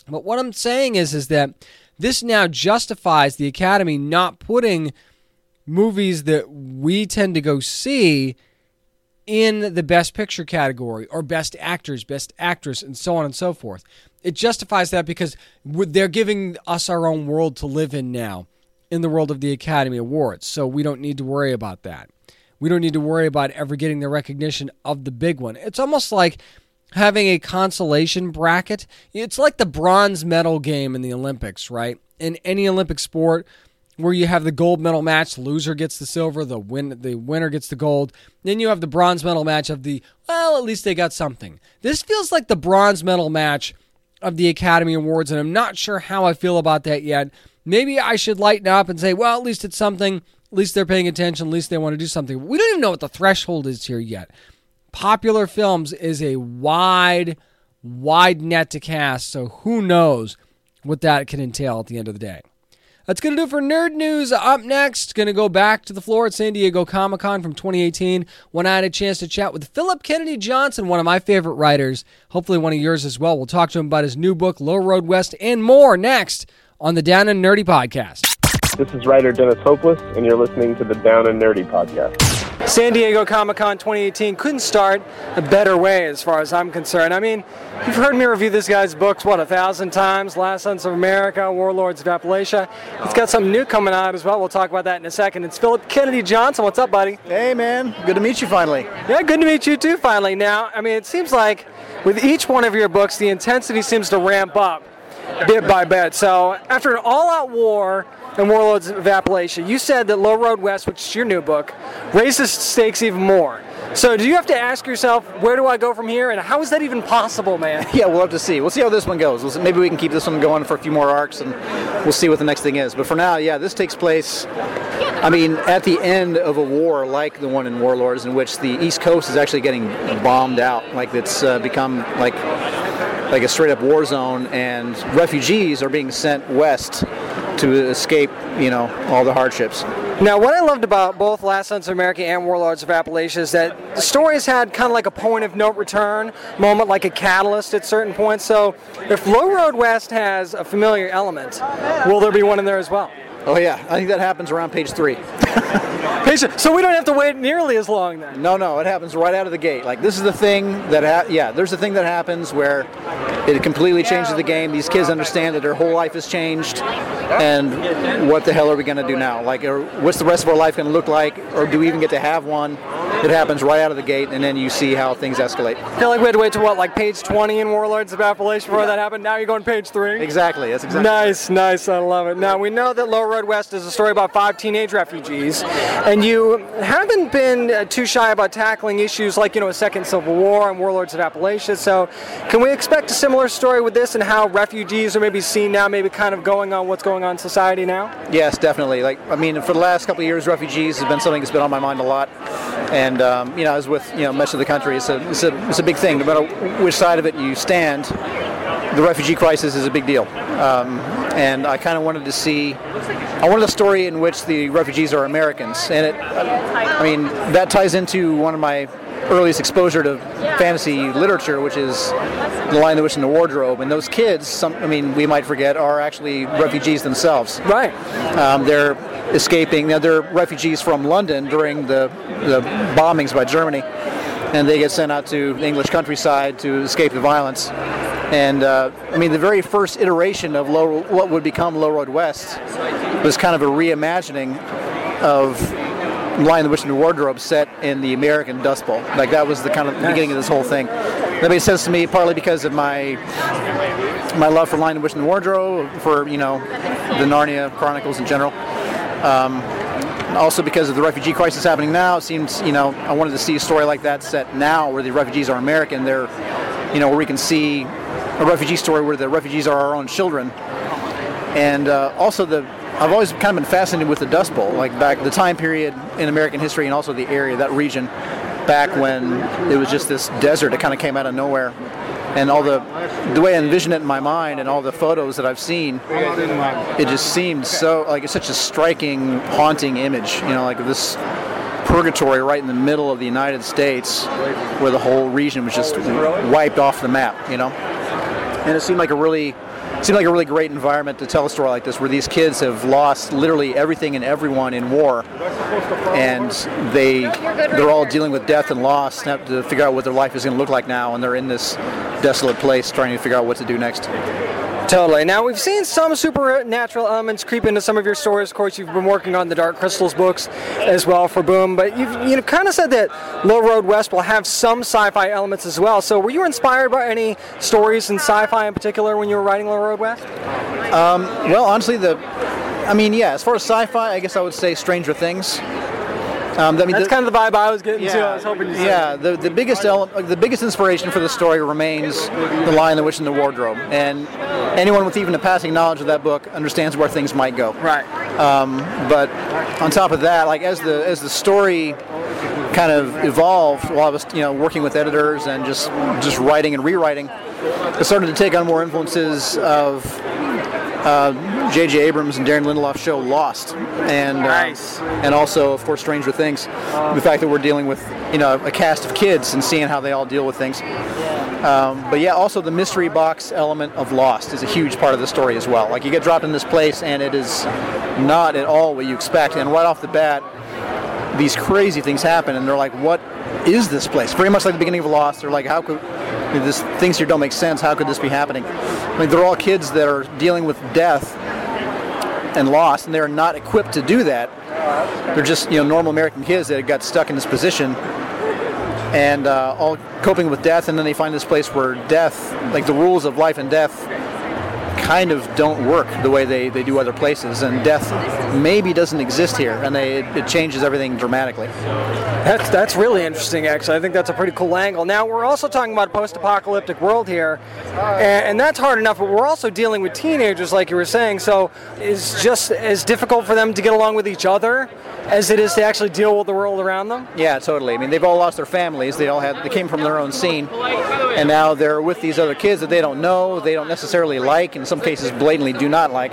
But what I'm saying is, is that this now justifies the Academy not putting movies that we tend to go see in the best picture category or best actors, best actress, and so on and so forth. It justifies that because they're giving us our own world to live in now in the world of the Academy Awards. So we don't need to worry about that. We don't need to worry about ever getting the recognition of the big one. It's almost like having a consolation bracket. It's like the bronze medal game in the Olympics, right? In any Olympic sport, where you have the gold medal match, loser gets the silver, the win the winner gets the gold. Then you have the bronze medal match of the well, at least they got something. This feels like the bronze medal match of the Academy Awards, and I'm not sure how I feel about that yet. Maybe I should lighten up and say, well, at least it's something. At least they're paying attention. At least they want to do something. We don't even know what the threshold is here yet. Popular films is a wide, wide net to cast, so who knows what that can entail at the end of the day. That's going to do it for Nerd News. Up next, going to go back to the floor at San Diego Comic Con from 2018 when I had a chance to chat with Phillip Kennedy Johnson, one of my favorite writers, hopefully one of yours as well. We'll talk to him about his new book, Low Road West, and more next on the Down and Nerdy Podcast. This is writer Dennis Hopeless, and you're listening to the Down and Nerdy podcast. San Diego Comic Con 2018 couldn't start a better way as far as I'm concerned. I mean, you've heard me review this guy's books, what, a thousand times? Last Sons of America, Warlords of Appalachia. It's got something new coming out as well. We'll talk about that in a second. It's Phillip Kennedy Johnson. What's up, buddy? Hey, man. Good to meet you finally. Yeah, good to meet you too, finally. Now, I mean, it seems like with each one of your books, the intensity seems to ramp up bit by bit. So, after an all out war, and Warlords of Appalachia. You said that Low Road West, which is your new book, raises stakes even more. So do you have to ask yourself, where do I go from here, and how is that even possible, man? Yeah, we'll have to see. We'll see how this one goes. maybe we can keep this one going for a few more arcs, and we'll see what the next thing is. But for now, yeah, this takes place. I mean, at the end of a war like the one in Warlords, in which the East Coast is actually getting bombed out, like it's uh, become like like a straight up war zone, and refugees are being sent west to escape, you know, all the hardships. Now, what I loved about both Last Sons of America and Warlords of Appalachia is that the stories had kind of like a point of no return moment, like a catalyst at certain points. So, if Low Road West has a familiar element, will there be one in there as well? Oh yeah, I think that happens around page three. so we don't have to wait nearly as long then. No, no, it happens right out of the gate. Like this is the thing that, ha- yeah, there's a thing that happens where it completely changes the game. These kids understand that their whole life has changed, and what the hell are we going to do now? Like, what's the rest of our life going to look like, or do we even get to have one? It happens right out of the gate, and then you see how things escalate. I feel like we had to wait to what, like page 20 in Warlords of Appalachia before yeah. that happened. Now you're going page three. Exactly. That's exactly. Nice, nice. I love it. Now we know that Low Road West is a story about five teenage refugees, and you haven't been uh, too shy about tackling issues like you know a second civil war and Warlords of Appalachia. So, can we expect a similar story with this and how refugees are maybe seen now, maybe kind of going on what's going on in society now? Yes, definitely. Like I mean, for the last couple of years, refugees has been something that's been on my mind a lot, and um, you know, as with you know much of the country, it's a, it's a it's a big thing. No matter which side of it you stand, the refugee crisis is a big deal. Um, and I kind of wanted to see, I wanted a story in which the refugees are Americans, and it, I mean, that ties into one of my earliest exposure to fantasy literature, which is The Lion, the Witch, and the Wardrobe. And those kids, some, I mean, we might forget, are actually refugees themselves. Right. Um, they're escaping. Now, they're refugees from London during the, the bombings by Germany, and they get sent out to the English countryside to escape the violence. And uh, I mean, the very first iteration of Low, what would become Low Road West was kind of a reimagining of Lion, the Witch, and the Wardrobe set in the American Dust Bowl. Like that was the kind of beginning of this whole thing. That made sense to me partly because of my my love for Lion, the Witch, and the Wardrobe, for you know the Narnia Chronicles in general. Um, also because of the refugee crisis happening now, it seems you know I wanted to see a story like that set now, where the refugees are American. They're you know where we can see a refugee story where the refugees are our own children, and uh, also the I've always kind of been fascinated with the Dust Bowl, like back the time period in American history and also the area, that region, back when it was just this desert that kind of came out of nowhere. And all the the way I envision it in my mind and all the photos that I've seen, it just seemed so like it's such a striking, haunting image. You know, like this purgatory right in the middle of the United States, where the whole region was just wiped off the map. You know, and it seemed like a really seemed like a really great environment to tell a story like this, where these kids have lost literally everything and everyone in war, and they they're all dealing with death and loss, and have to figure out what their life is going to look like now, and they're in this desolate place trying to figure out what to do next. Totally. Now we've seen some supernatural elements creep into some of your stories. Of course, you've been working on the Dark Crystals books as well for Boom, but you've you know kind of said that Low Road West will have some sci-fi elements as well. So were you inspired by any stories in sci-fi in particular when you were writing Low Road West? Um, well, honestly, the I mean, yeah, as far as sci-fi, I guess I would say Stranger Things. Um, I mean, That's the- kind of the vibe I was getting yeah, to. I was hoping you. Yeah, the, the biggest ele- the biggest inspiration for the story remains the Lion, the Witch, and the Wardrobe, and anyone with even a passing knowledge of that book understands where things might go. Right. Um, but on top of that, like as the as the story kind of evolved while I was you know working with editors and just just writing and rewriting, it started to take on more influences of uh, J.J. Abrams and Darren Lindelof show Lost, and uh, and also of course Stranger Things. The fact that we're dealing with you know a cast of kids and seeing how they all deal with things. Um, but yeah, also the mystery box element of Lost is a huge part of the story as well. Like you get dropped in this place and it is not at all what you expect, and right off the bat, these crazy things happen, and they're like, "What is this place?" Very much like the beginning of Lost. They're like, "How could I mean, this things here don't make sense? How could this be happening?" I mean, they're all kids that are dealing with death and loss, and they're not equipped to do that. They're just you know normal American kids that got stuck in this position and uh, all coping with death, and then they find this place where death, like the rules of life and death, kind of don't work the way they, they do other places, and death maybe doesn't exist here, and they, it, changes everything dramatically. That's that's really interesting. Actually, I think that's a pretty cool angle. Now we're also talking about a post-apocalyptic world here, and, and that's hard enough. But we're also dealing with teenagers, like you were saying. So it's just as difficult for them to get along with each other as it is to actually deal with the world around them. Yeah, totally. I mean, they've all lost their families. They all had they came from their own scene, and now they're with these other kids that they don't know, they don't necessarily like, in some cases blatantly do not like,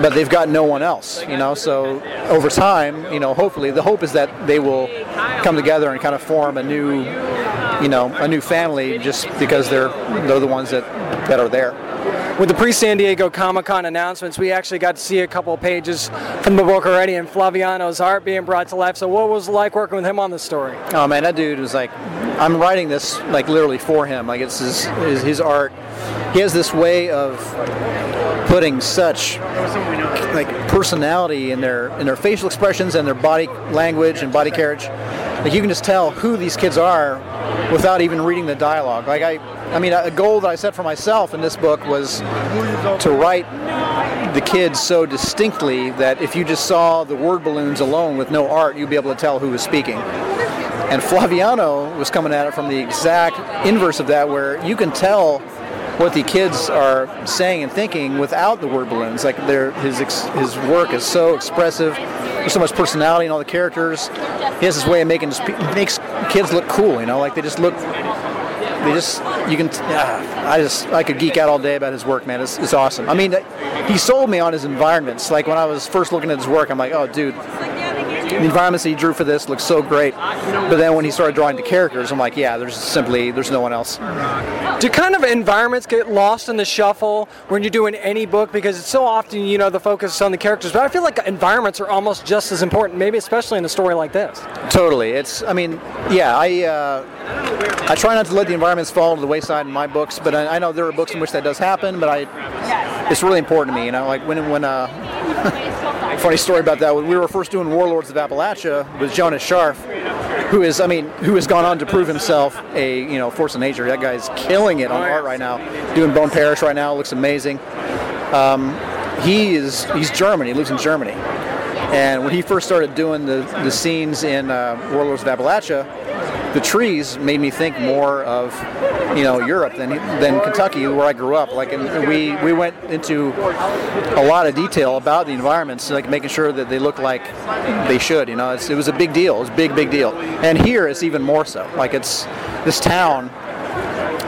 but they've got no one else. You know, so over time, you know, hopefully the hope is that they will come together and kind of form a new, you know, a new family just because they're they're the ones that that are there. With the pre-San Diego Comic-Con announcements, we actually got to see a couple of pages from the book already, and Flaviano's art being brought to life. So, what was it like working with him on this story? Oh man, that dude was like, I'm writing this like literally for him. Like it's his his, his art. He has this way of putting such like personality in their in their facial expressions and their body language and body carriage. Like you can just tell who these kids are without even reading the dialogue. Like I, I mean, a goal that I set for myself in this book was to write the kids so distinctly that if you just saw the word balloons alone with no art, you'd be able to tell who was speaking. And Flaviano was coming at it from the exact inverse of that, where you can tell what the kids are saying and thinking without the word balloons. Like their his ex, his work is so expressive. There's so much personality in all the characters. He has this way of making makes kids look cool. You know, like they just look. They just you can. Yeah, I just I could geek out all day about his work, man. It's, it's awesome. I mean, he sold me on his environments. Like when I was first looking at his work, I'm like, oh, dude, the environments that he drew for this look so great. But then when he started drawing the characters, I'm like, yeah, there's simply there's no one else. Do kind of environments get lost in the shuffle when you're doing any book because it's so often you know the focus is on the characters, but I feel like environments are almost just as important, maybe especially in a story like this. Totally. It's. I mean, yeah. I. Uh, I try not to let the environments fall to the wayside in my books, but I, I know there are books in which that does happen. But I. It's really important to me. You know, like when when. Uh, funny story about that. When we were first doing Warlords of Appalachia with Jonas Scharf, who is, I mean, who has gone on to prove himself a, you know, force of nature. That guy's killing it on art right now. Doing Bone Parish right now looks amazing. Um, he is, he's German. He lives in Germany. And when he first started doing the, the scenes in uh, Warlords of Appalachia, the trees made me think more of, you know, Europe than than Kentucky, where I grew up. Like, and we we went into a lot of detail about the environments, like making sure that they look like they should. You know, it was a big deal. It was a big, big deal. And here it's even more so. Like, it's this town,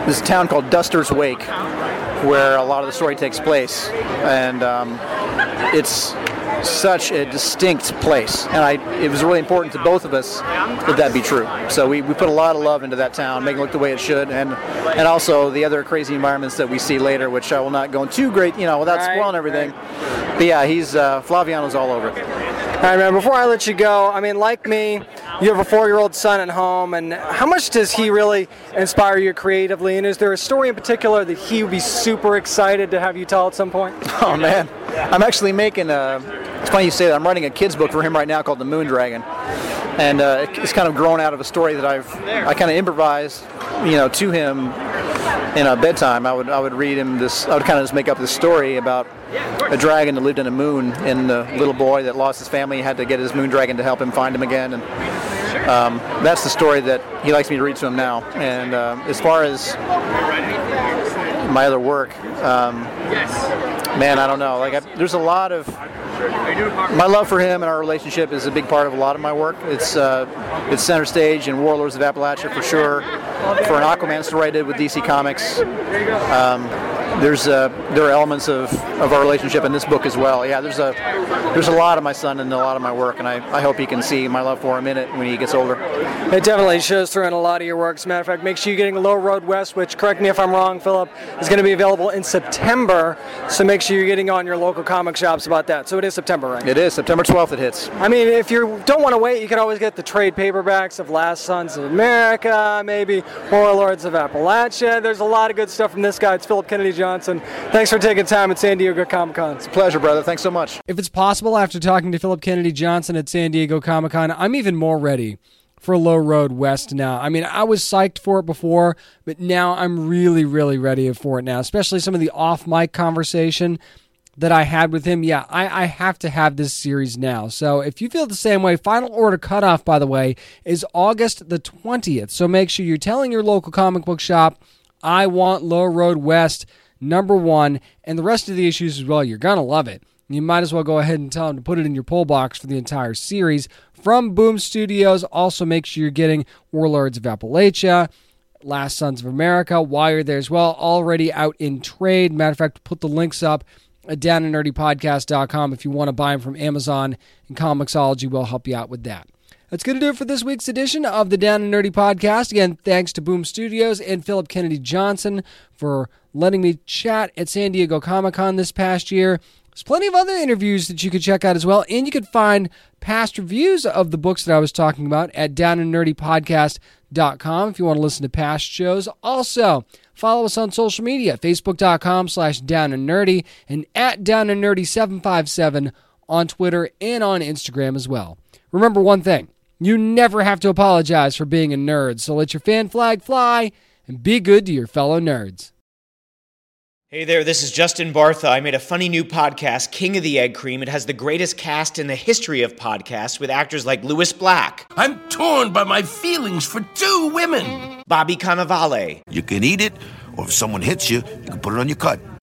this town called Duster's Wake, where a lot of the story takes place, and um, it's such a distinct place, and I, it was really important to both of us that that be true. So we, we put a lot of love into that town, making it look the way it should, and and also the other crazy environments that we see later, which I will not go into great, you know, without Right, spoiling everything. But yeah, he's uh, Flaviano's all over. All right, man. Before I let you go, I mean, like me, you have a four-year-old son at home, and how much does he really inspire you creatively? And is there a story in particular that he would be super excited to have you tell at some point? Oh man, I'm actually making a. It's funny you say that. I'm writing a kids book for him right now called The Moon Dragon, and uh, it's kind of grown out of a story that I've I kind of improvised, you know, to him in a bedtime. I would I would read him this. I would kind of just make up this story about a dragon that lived in a moon, and the little boy that lost his family had to get his moon dragon to help him find him again, and. Um, that's the story that he likes me to read to him now. And uh, as far as my other work, um, man, I don't know. Like, I, there's a lot of my love for him and our relationship is a big part of a lot of my work. It's uh, it's center stage in Warlords of Appalachia for sure. For an Aquaman story I did with DC Comics, um, there's uh, there are elements of, of our relationship in this book as well. Yeah, there's a there's a lot of my son in a lot of my work, and I, I hope he can see my love for him in it when he gets older. It definitely shows through in a lot of your work. As a matter of fact, make sure you're getting Low Road West, which, correct me if I'm wrong, Phillip, is going to be available in September. So make sure you're getting on your local comic shops about that. So it is September, right? It is September 12th. It hits. I mean, if you don't want to wait, you can always get the trade paperbacks of Last Sons of America, maybe Warlords of Appalachia. There's a lot of good stuff from this guy. It's Phillip Kennedy Johnson. Thanks for taking time at San Diego Comic Con. It's a pleasure, brother. Thanks so much. If it's possible, after talking to Phillip Kennedy Johnson at San Diego Comic Con, I'm even more ready for Low Road West now. I mean, I was psyched for it before, but now I'm really, really ready for it now, especially some of the off mic conversation that I had with him. Yeah, I, I have to have this series now. So if you feel the same way, final order cutoff, by the way, is August the 20th. So make sure you're telling your local comic book shop, I want Low Road West number one, and the rest of the issues as well. You're going to love it. You might as well go ahead and tell them to put it in your pull box for the entire series. From Boom Studios, also make sure you're getting Warlords of Appalachia, Last Sons of America, Wire there as well, already out in trade. Matter of fact, put the links up at downandnerdypodcast.com if you want to buy them from Amazon, and Comixology will help you out with that. That's going to do it for this week's edition of the Down and Nerdy Podcast. Again, thanks to Boom Studios and Phillip Kennedy Johnson for letting me chat at San Diego Comic Con this past year. There's plenty of other interviews that you could check out as well, and you could find past reviews of the books that I was talking about at downandnerdypodcast.com if you want to listen to past shows. Also, follow us on social media, facebook.com slash downandnerdy and at downandnerdy757 on Twitter and on Instagram as well. Remember one thing, you never have to apologize for being a nerd, so let your fan flag fly and be good to your fellow nerds. Hey there, this is Justin Bartha. I made a funny new podcast, King of the Egg Cream. It has the greatest cast in the history of podcasts with actors like Lewis Black. I'm torn by my feelings for two women. Bobby Cannavale. You can eat it, or if someone hits you, you can put it on your cut.